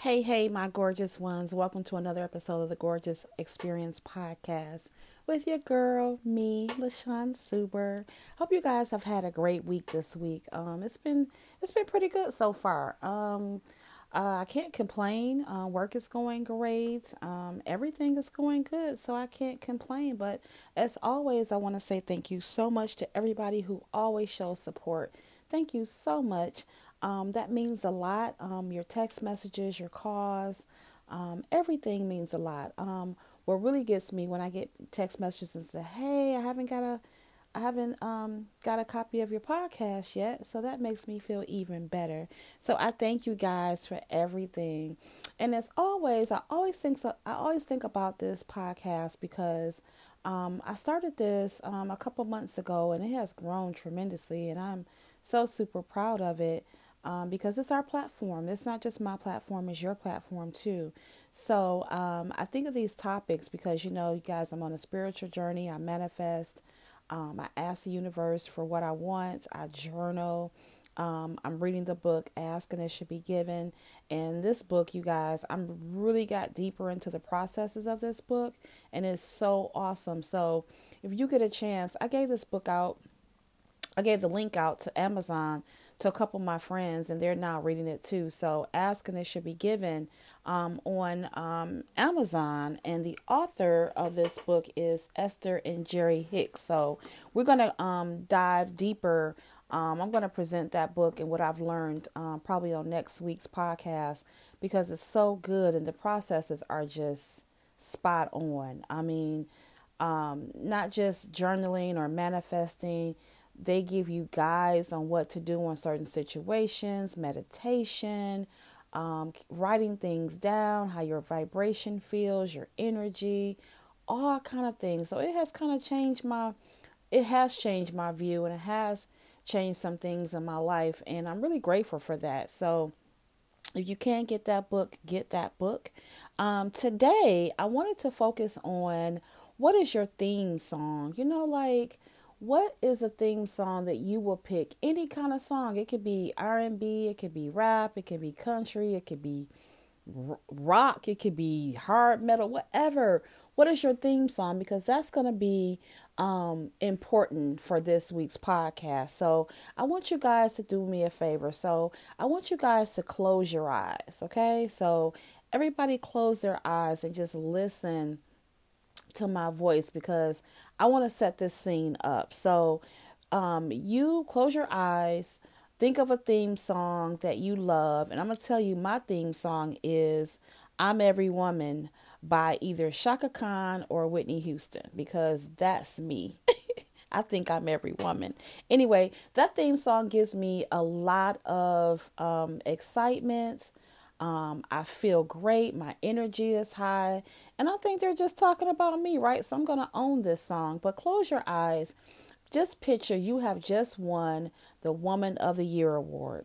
Hey, hey, my gorgeous ones. Welcome to another episode of the Gorgeous Experience Podcast with your girl, me, LaShaun Suber. Hope you guys have had a great week this week. Um, it's been it's been pretty good so far. Um, uh, I can't complain. Uh, work is going great. Um, everything is going good, so I can't complain. But as always, I want to say thank you so much to everybody who always shows support. Thank you so much. Um, that means a lot. Um, your text messages, your calls, um, everything means a lot. Um, what really gets me when I get text messages and say, "Hey, I haven't got a, I haven't um, got a copy of your podcast yet," so that makes me feel even better. So I thank you guys for everything. And as always, I always think so. I always think about this podcast because um, I started this a couple months ago, and it has grown tremendously, and I'm so super proud of it um, because it's our platform. It's not just my platform, it's your platform too. So um, I think of these topics because, you know, you guys, I'm on a spiritual journey. I manifest. Um, I ask the universe for what I want. I journal. Um, I'm reading the book Ask and It Should Be Given. And this book, you guys, I'm really got deeper into the processes of this book, and it's so awesome. So if you get a chance, I gave this book out. I gave the link out to Amazon to a couple of my friends, and they're now reading it too. So, asking it should be given um, on um, Amazon, and the author of this book is Esther and Jerry Hicks. So, we're going to um, dive deeper. Um, I'm going to present that book and what I've learned um, probably on next week's podcast because it's so good, and the processes are just spot on. I mean, um, not just journaling or manifesting they give you guides on what to do in certain situations, meditation, um, writing things down, how your vibration feels, your energy, all kind of things. So it has kind of changed my, it has changed my view, and it has changed some things in my life, and I'm really grateful for that. So if you can't get that book, get that book. Um, today, I wanted to focus on what is your theme song. You know, like what is a theme song that you will pick any kind of song? It could be r&b it could be rap it could be country it could be rock it could be hard metal whatever. What is your theme song? Because that's going to be um, important for this week's podcast. So i want you guys to do me a favor. So i want you guys to close your eyes okay? So everybody close their eyes and just listen to my voice because I want to set this scene up. So, um, you close your eyes, think of a theme song that you love, and I'm going to tell you my theme song is I'm Every Woman by either Chaka Khan or Whitney Houston because that's me. I think I'm every woman. Anyway, that theme song gives me a lot of um, excitement, um, I feel great. My energy is high. And I think they're just talking about me, right? So I'm going to own this song. But close your eyes. Just picture you have just won the Woman of the Year award.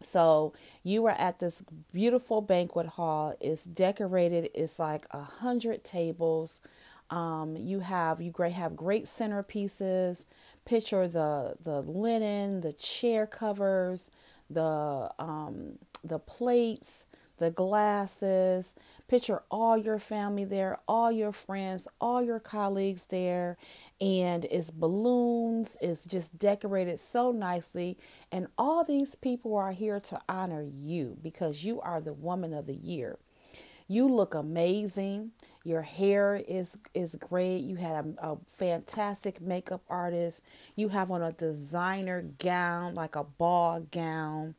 So you are at this beautiful banquet hall. It's decorated. It's like a hundred tables. Um, you have you great have great centerpieces. Picture the the linen, the chair covers, the um, the plates, the glasses. Picture all your family there, all your friends, all your colleagues there, and it's balloons, it's just decorated so nicely. And all these people are here to honor you because you are the woman of the year. You look amazing. Your hair is is great. You had a, a, fantastic makeup artist. You have on a designer gown, like a ball gown.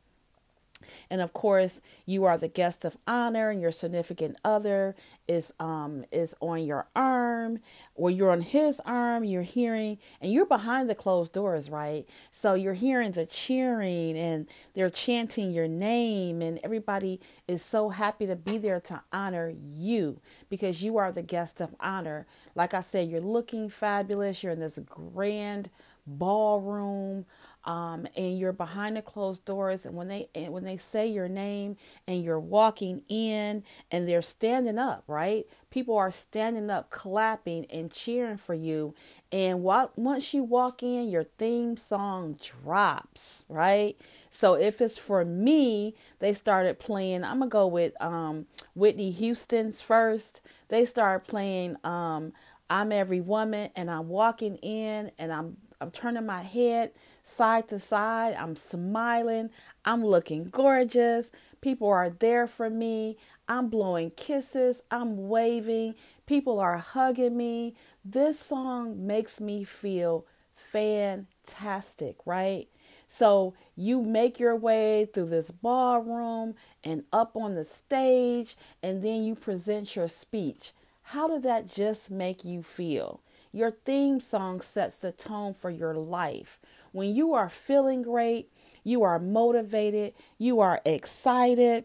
And of course, you are the guest of honor, and your significant other is um is on your arm, or you're on his arm. You're hearing, and you're behind the closed doors, right? So you're hearing the cheering, and they're chanting your name, and everybody is so happy to be there to honor you because you are the guest of honor. Like I said, you're looking fabulous. You're in this grand ballroom um, and you're behind the closed doors and when they and when they say your name and you're walking in and they're standing up right? People are standing up clapping and cheering for you. And what, once you walk in your theme song drops right? So if it's for me they started playing i'm gonna go with um, whitney houston's first. They started playing um, i'm every woman and i'm walking in and i'm i'm turning my head side to side. I'm smiling. I'm looking gorgeous. People are there for me. I'm blowing kisses. I'm waving. People are hugging me. This song makes me feel fantastic, right? So you make your way through this ballroom and up on the stage, and then you present your speech. How did that just make you feel? Your theme song sets the tone for your life. When you are feeling great, you are motivated, you are excited,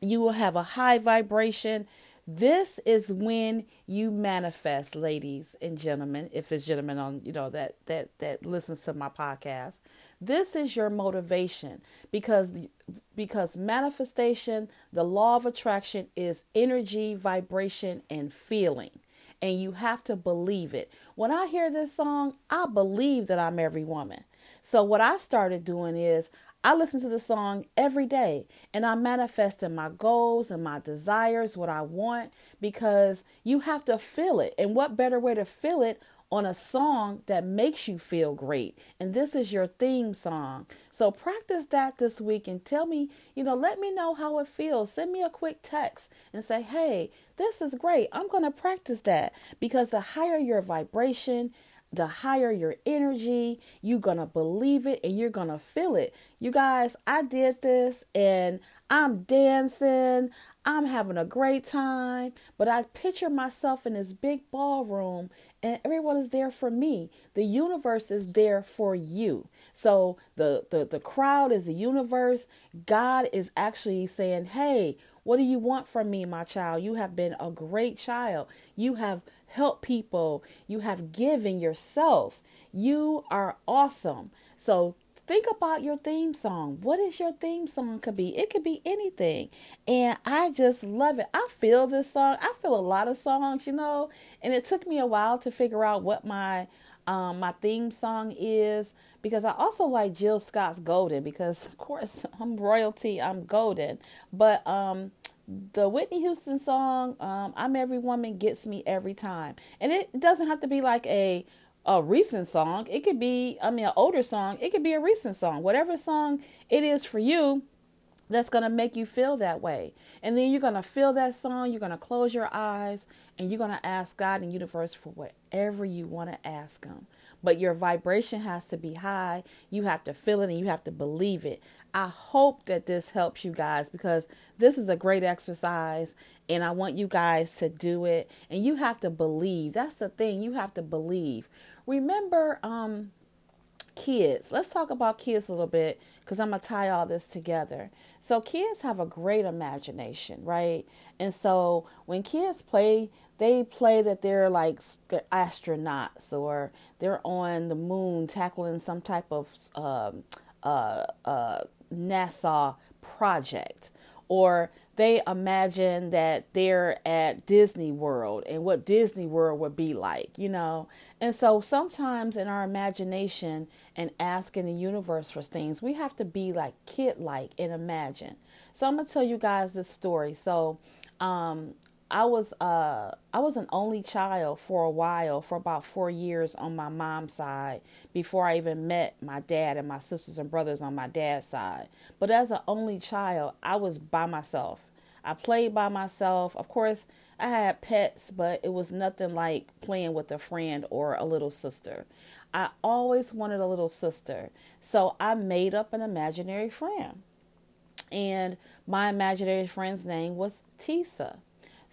you will have a high vibration. This is when you manifest, ladies and gentlemen. If there's gentlemen on, you know, that that that listens to my podcast, this is your motivation because because manifestation, the law of attraction is energy, vibration, and feeling and you have to believe it. When I hear this song, I believe that I'm every woman. So, what I started doing is I listen to the song every day and I'm manifesting my goals and my desires, what I want, because you have to feel it. And what better way to feel it on a song that makes you feel great. And this is your theme song. So practice that this week and tell me, you know, let me know how it feels. Send me a quick text and say, hey, this is great. I'm going to practice that because the higher your vibration, the higher your energy, you're going to believe it and you're going to feel it. You guys, I did this and I'm dancing. I'm having a great time, but I picture myself in this big ballroom and everyone is there for me. The universe is there for you. So the, the, the crowd is the universe. God is actually saying, Hey, what do you want from me, my child? You have been a great child. You have helped people. You have given yourself. You are awesome. So think about your theme song. What is your theme song could be? It could be anything. And I just love it. I feel this song. I feel a lot of songs, you know, and it took me a while to figure out what my um, my theme song is because I also like Jill Scott's Golden because of course I'm royalty, I'm golden. But um the Whitney Houston song, um, I'm Every Woman Gets Me Every Time. And it doesn't have to be like a a recent song. It could be, I mean, an older song. It could be a recent song. Whatever song it is for you, that's going to make you feel that way. And then you're going to feel that song. You're going to close your eyes and you're going to ask God and universe for whatever you want to ask Him. But your vibration has to be high. You have to feel it and you have to believe it. I hope that this helps you guys because this is a great exercise and I want you guys to do it. And you have to believe. That's the thing. You have to believe. Remember, um, kids. Let's talk about kids a little bit because I'm going to tie all this together. So, kids have a great imagination, right? And so, when kids play, they play that they're like astronauts or they're on the moon tackling some type of um, uh, uh, NASA project or they imagine that they're at Disney World and what Disney World would be like, you know. And so sometimes in our imagination and asking the universe for things, we have to be like kid like and imagine. So I'm gonna tell you guys this story. So um, I was uh I was an only child for a while, for about four years on my mom's side, before I even met my dad and my sisters and brothers on my dad's side. But as an only child, I was by myself. I played by myself. Of course, I had pets, but it was nothing like playing with a friend or a little sister. I always wanted a little sister. So I made up an imaginary friend. And my imaginary friend's name was Tisa.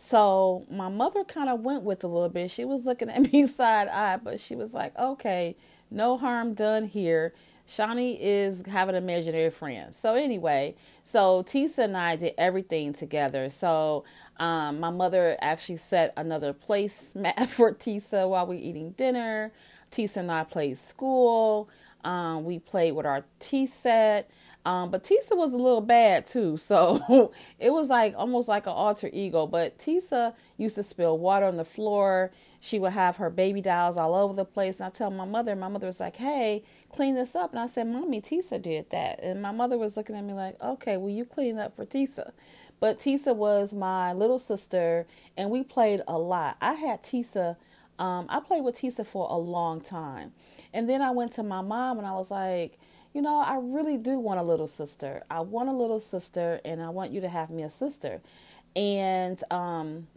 So my mother kind of went with a little bit. She was looking at me side eye, but she was like, okay, no harm done here. Shawnee is having an imaginary friend. So anyway, so Tisa and I did everything together. So um, my mother actually set another place for Tisa while we are eating dinner. Tisa and I played school. Um, we played with our tea set. Um, but Tisa was a little bad too, so it was like almost like an alter ego. But Tisa used to spill water on the floor. She would have her baby dolls all over the place. And I tell my mother, my mother was like, "Hey, clean this up." And I said, "Mommy, Tisa did that." And my mother was looking at me like, "Okay, well you clean up for Tisa." But Tisa was my little sister, and we played a lot. I had Tisa. Um, I played with Tisa for a long time, and then I went to my mom and I was like you know, I really do want a little sister. I want a little sister, and I want you to have me a sister. And um,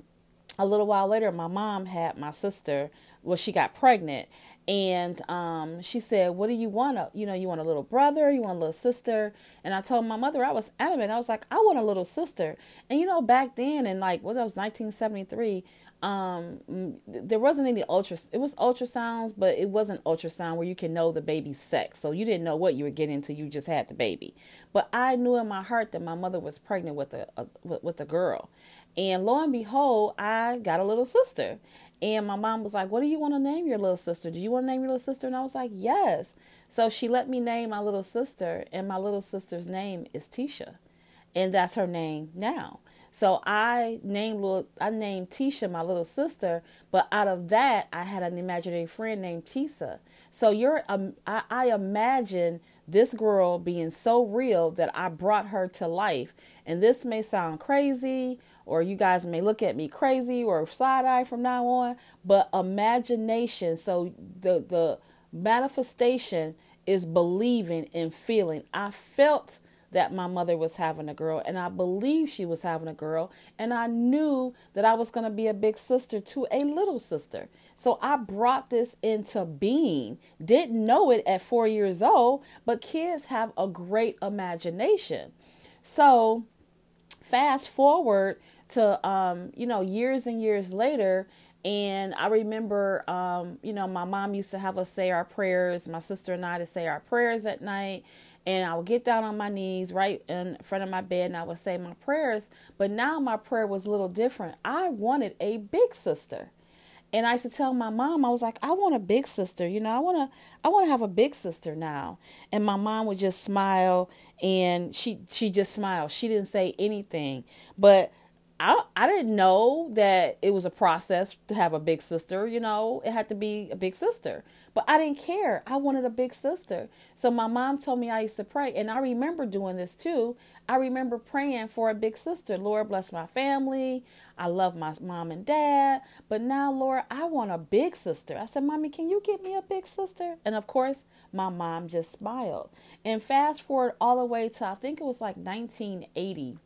a little while later, my mom had my sister. Well, she got pregnant, and um, she said, "What do you want? A, You know, you want a little brother? You want a little sister?" And I told my mother, I was adamant. I was like, "I want a little sister." And you know, back then, in like what well, that was 1973 um there wasn't any ultra it was ultrasounds but it wasn't ultrasound where you can know the baby's sex. So you didn't know what you were getting until you just had the baby. But i knew in my heart that my mother was pregnant with a, a with a girl. And lo and behold i got a little sister. And my mom was like what do you want to name your little sister? Do you want to name your little sister? And i was like yes. So she let me name my little sister and my little sister's name is tisha. And that's her name now so I named little, I named Tisha my little sister, but out of that I had an imaginary friend named Tisa. So you're um, I, I imagine this girl being so real that I brought her to life. And this may sound crazy, or you guys may look at me crazy or side eye from now on, but imagination. So the the manifestation is believing and feeling. I felt that my mother was having a girl, and I believed she was having a girl, and I knew that I was going to be a big sister to a little sister. So I brought this into being. Didn't know it at four years old, but kids have a great imagination. So fast forward to um, you know years and years later and I remember, um, you know, my mom used to have us say our prayers, my sister and I to say our prayers at night and I would get down on my knees right in front of my bed and I would say my prayers. But now my prayer was a little different. I wanted a big sister. And I used to tell my mom, I was like, I want a big sister, you know, I wanna I wanna have a big sister now. And my mom would just smile and she she just smiled. She didn't say anything. But I I didn't know that it was a process to have a big sister, you know. It had to be a big sister. But I didn't care. I wanted a big sister. So my mom told me I used to pray and I remember doing this too. I remember praying for a big sister. Lord bless my family. I love my mom and dad, but now Lord, I want a big sister. I said, "Mommy, can you get me a big sister?" And of course, my mom just smiled. And fast forward all the way to I think it was like 1980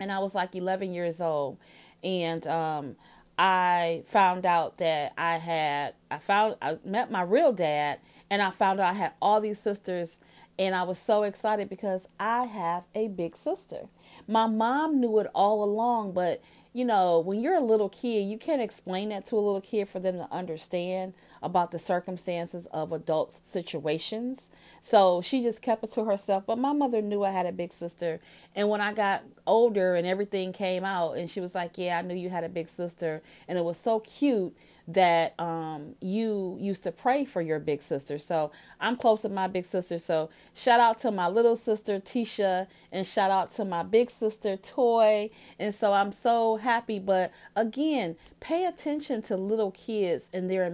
and I was like 11 years old, and um, I found out that I had I found I met my real dad, and I found out I had all these sisters, and I was so excited because I have a big sister. My mom knew it all along, but you know, when you're a little kid, you can't explain that to a little kid for them to understand about the circumstances of adults' situations. So she just kept it to herself. But my mother knew I had a big sister. And when I got older and everything came out, and she was like, Yeah, I knew you had a big sister. And it was so cute that um, you used to pray for your big sister. So I'm close to my big sister. So shout out to my little sister Tisha and shout out to my big sister Toy. And so I'm so happy. But again, pay attention to little kids and their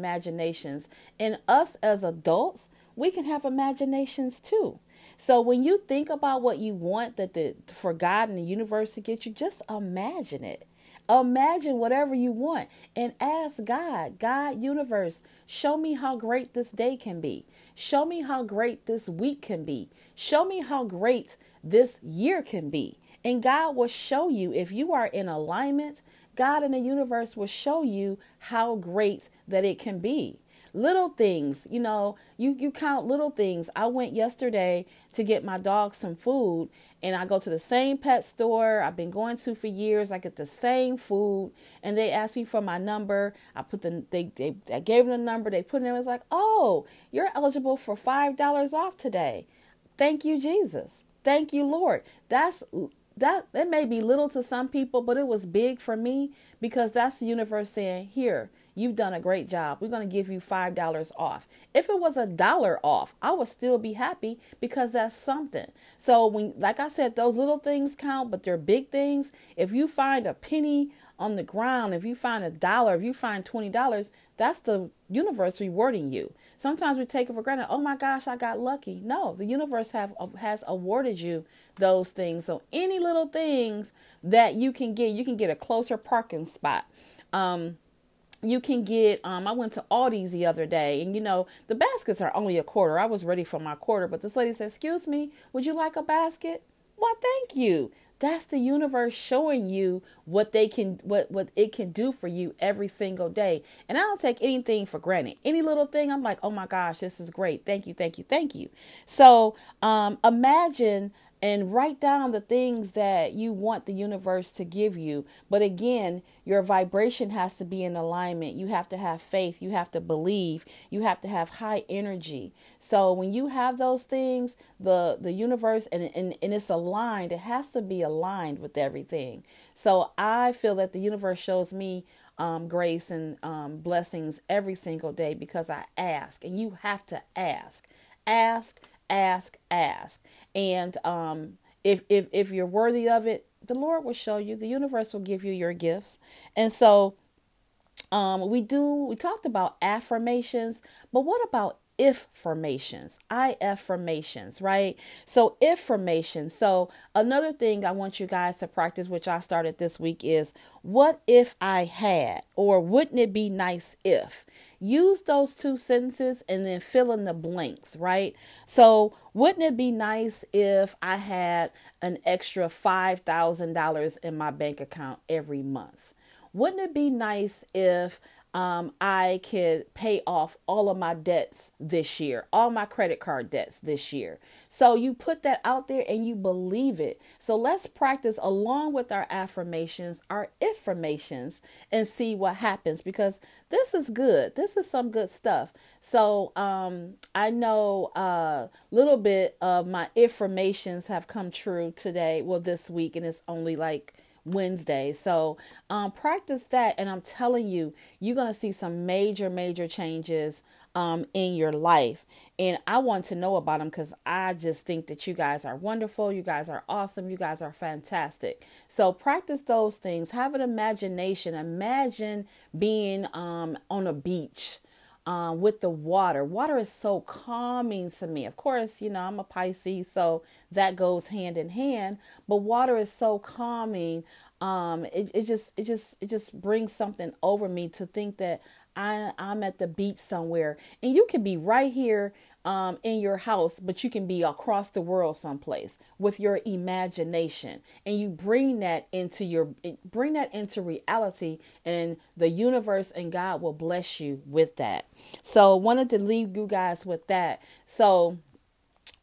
imaginations. And us as adults, we can have imaginations too. So when you think about what you want that the for God and the universe to get you, just imagine it. Imagine whatever you want and ask God, God, universe, show me how great this day can be. Show me how great this week can be. Show me how great this year can be. And God will show you if you are in alignment, God in the universe will show you how great that it can be little things you know you you count little things i went yesterday to get my dog some food and I go to the same pet store I've been going to for years. I get the same food, and they ask me for my number. I put the they they I gave them the number. They put it in. It's like, oh, you're eligible for five dollars off today. Thank you, Jesus. Thank you, Lord. That's that. It may be little to some people, but it was big for me because that's the universe saying, here, You've done a great job. We're going to give you $5 off. If it was a dollar off, I would still be happy because that's something. So when like I said those little things count, but they're big things. If you find a penny on the ground, if you find a dollar, if you find $20, that's the universe rewarding you. Sometimes we take it for granted. Oh my gosh, I got lucky. No, the universe have has awarded you those things. So any little things that you can get, you can get a closer parking spot. Um, you can get um I went to Aldi's the other day and you know the baskets are only a quarter. I was ready for my quarter, but this lady said, "Excuse me, would you like a basket?" Well, thank you. That's the universe showing you what they can what what it can do for you every single day. And I don't take anything for granted. Any little thing I'm like, "Oh my gosh, this is great. Thank you, thank you, thank you." So, um imagine and write down the things that you want the universe to give you. But again, your vibration has to be in alignment. You have to have faith. You have to believe. You have to have high energy. So when you have those things, the the universe and, and, and it's aligned, it has to be aligned with everything. So I feel that the universe shows me um, grace and um, blessings every single day because I ask, and you have to ask. Ask ask, ask. And um, if, if, if you're worthy of it, the Lord will show you, the universe will give you your gifts. And so um, we do, we talked about affirmations, but what about if formations, IF formations, right? So, if formations. So, another thing I want you guys to practice, which I started this week, is what if I had, or wouldn't it be nice if? Use those two sentences and then fill in the blanks, right? So, wouldn't it be nice if I had an extra $5,000 in my bank account every month? Wouldn't it be nice if um, I could pay off all of my debts this year, all my credit card debts this year. So you put that out there and you believe it. So let's practice along with our affirmations, our affirmations, and see what happens because this is good. This is some good stuff. So um, I know a uh, little bit of my affirmations have come true today, well, this week, and it's only like Wednesday. So um, practice that, and I'm telling you, you're gonna see some major, major changes um, in your life. And I want to know about them because I just think that you guys are wonderful. You guys are awesome. You guys are fantastic. So practice those things. Have an imagination. Imagine being um, on a beach um, with the water. Water is so calming to me. Of course, you know, I'm a Pisces, so that goes hand in hand, but water is so calming. Um, it, it just it just it just brings something over me to think that I I'm at the beach somewhere and you can be right here um, in your house, but you can be across the world someplace with your imagination, and you bring that into your bring that into reality, and the universe and God will bless you with that. So, wanted to leave you guys with that. So,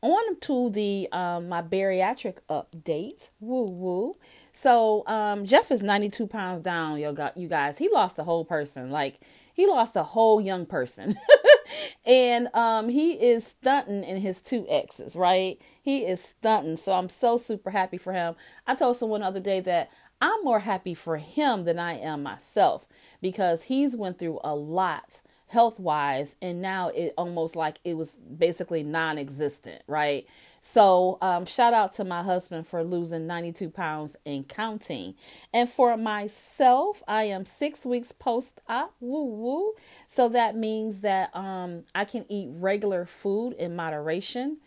on to the um, my bariatric update. Woo woo. So um, Jeff is 92 pounds down, yo, you guys. He lost a whole person. Like he lost a whole young person. and um, he is stunting in his two exes, right? He is stunting. So I'm so super happy for him. I told someone the other day that I'm more happy for him than I am myself because he's went through a lot health wise and now it almost like it was basically non-existent right so, um, shout out to my husband for losing 92 pounds and counting. And for myself, I am six weeks post op. Woo woo. So that means that um, I can eat regular food in moderation.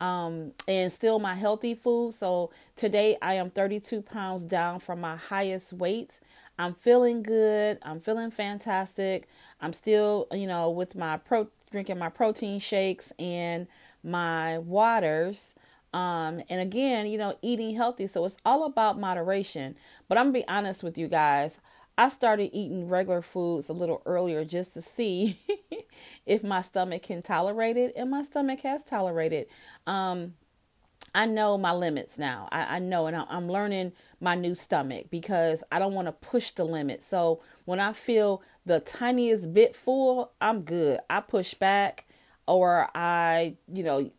Um, and still my healthy food. So today I am 32 pounds down from my highest weight. I'm feeling good. I'm feeling fantastic. I'm still, you know, with my pro drinking my protein shakes and my waters. Um, and again, you know, eating healthy. So it's all about moderation. But I'm gonna be honest with you guys. I started eating regular foods a little earlier just to see if my stomach can tolerate it, and my stomach has tolerated. Um, I know my limits now. I, I know, and I, I'm learning my new stomach because I don't want to push the limit. So when I feel the tiniest bit full, I'm good. I push back or I, you know,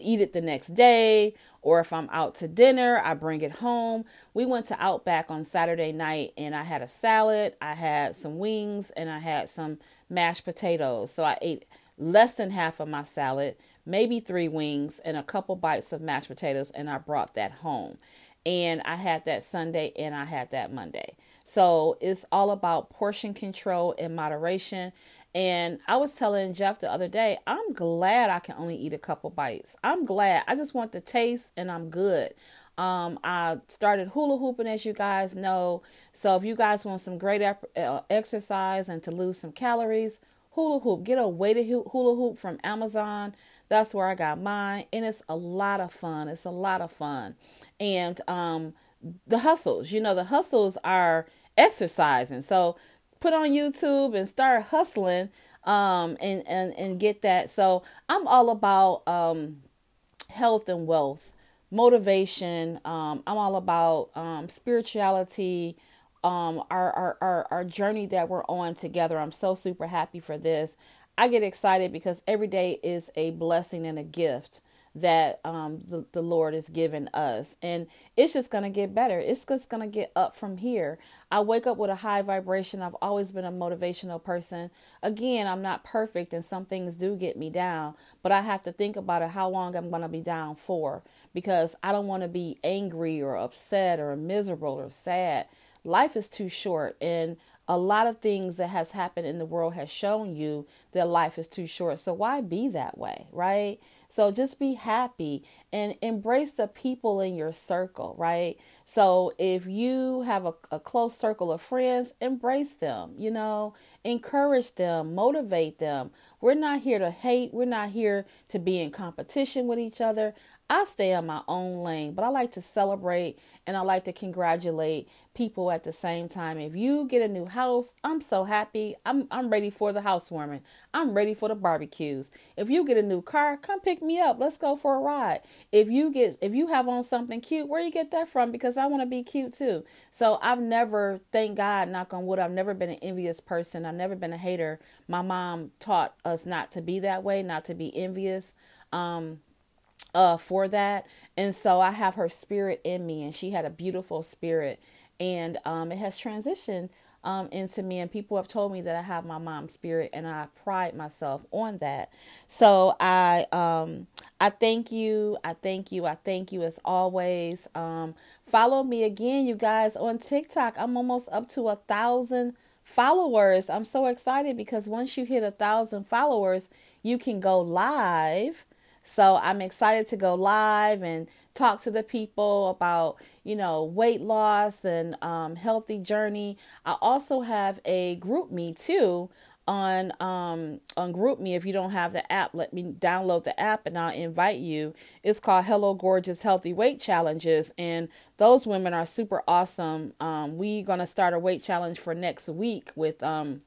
eat it the next day, or if I'm out to dinner, I bring it home. We went to Outback on Saturday night and I had a salad, I had some wings, and I had some mashed potatoes. So I ate less than half of my salad, maybe three wings, and a couple bites of mashed potatoes, and I brought that home. And I had that Sunday and I had that Monday. So it's all about portion control and moderation. And I was telling Jeff the other day, I'm glad I can only eat a couple bites. I'm glad. I just want the taste and I'm good. Um, I started hula hooping, as you guys know. So if you guys want some great uh, exercise and to lose some calories, hula hoop. Get a weighted hula hoop from Amazon. That's where I got mine, and it's a lot of fun. It's a lot of fun, and um, the hustles. You know, the hustles are exercising. So put on YouTube and start hustling um, and, and, and get that. So I'm all about um, health and wealth, motivation. Um, I'm all about um, spirituality, um, our, our, our, our journey that we're on together. I'm so super happy for this. I get excited because every day is a blessing and a gift that um, the, the Lord has given us. And it's just going to get better. It's just going to get up from here. I wake up with a high vibration. I've always been a motivational person. Again, I'm not perfect and some things do get me down, but I have to think about it how long I'm going to be down for because I don't want to be angry or upset or miserable or sad. Life is too short and a lot of things that has happened in the world has shown you that life is too short. So why be that way, right? So just be happy and embrace the people in your circle, right? So if you have a, a close circle of friends, embrace them, you know, encourage them, motivate them. We're not here to hate, we're not here to be in competition with each other. I stay in my own lane, but I like to celebrate and I like to congratulate people at the same time. If you get a new house, I'm so happy. I'm I'm ready for the housewarming. I'm ready for the barbecues. If you get a new car, come pick me up. Let's go for a ride. If you get if you have on something cute, where you get that from? Because I want to be cute too. So I've never, thank God, knock on wood, I've never been an envious person. I've never been a hater. My mom taught us not to be that way, not to be envious. Um, uh, for that. And so I have her spirit in me, and she had a beautiful spirit. And um, it has transitioned um, into me, and people have told me that I have my mom's spirit, and I pride myself on that. So I, um, I thank you, I thank you, I thank you as always. Um, follow me again, you guys, on TikTok. I'm almost up to a thousand followers. I'm so excited because once you hit a thousand followers, you can go live so I'm excited to go live and talk to the people about, you know, weight loss and um, healthy journey. I also have a GroupMe too on um on GroupMe if you don't have the app let me download the app and i'll invite you. It's called hello gorgeous healthy weight challenges and those women are super awesome. Um we're gonna start a weight challenge for next week with um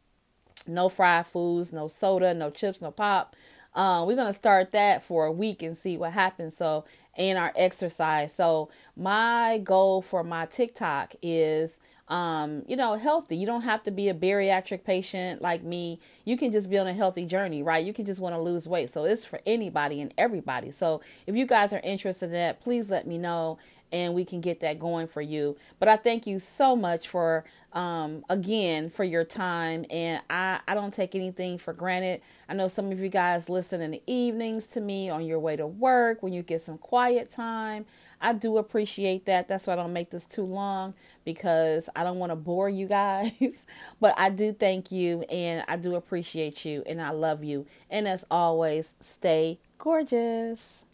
no fried foods no soda no chips no pop uh, we're gonna start that for a week and see what happens. So, in our exercise. So, my goal for my TikTok is, um, you know, healthy. You don't have to be a bariatric patient like me. You can just be on a healthy journey, right? You can just want to lose weight. So, it's for anybody and everybody. So, if you guys are interested in that, please let me know and we can get that going for you. But I thank you so much for um again for your time and I I don't take anything for granted. I know some of you guys listen in the evenings to me on your way to work when you get some quiet time. I do appreciate that. That's why I don't make this too long because I don't want to bore you guys. but I do thank you and I do appreciate you and I love you. And as always, stay gorgeous.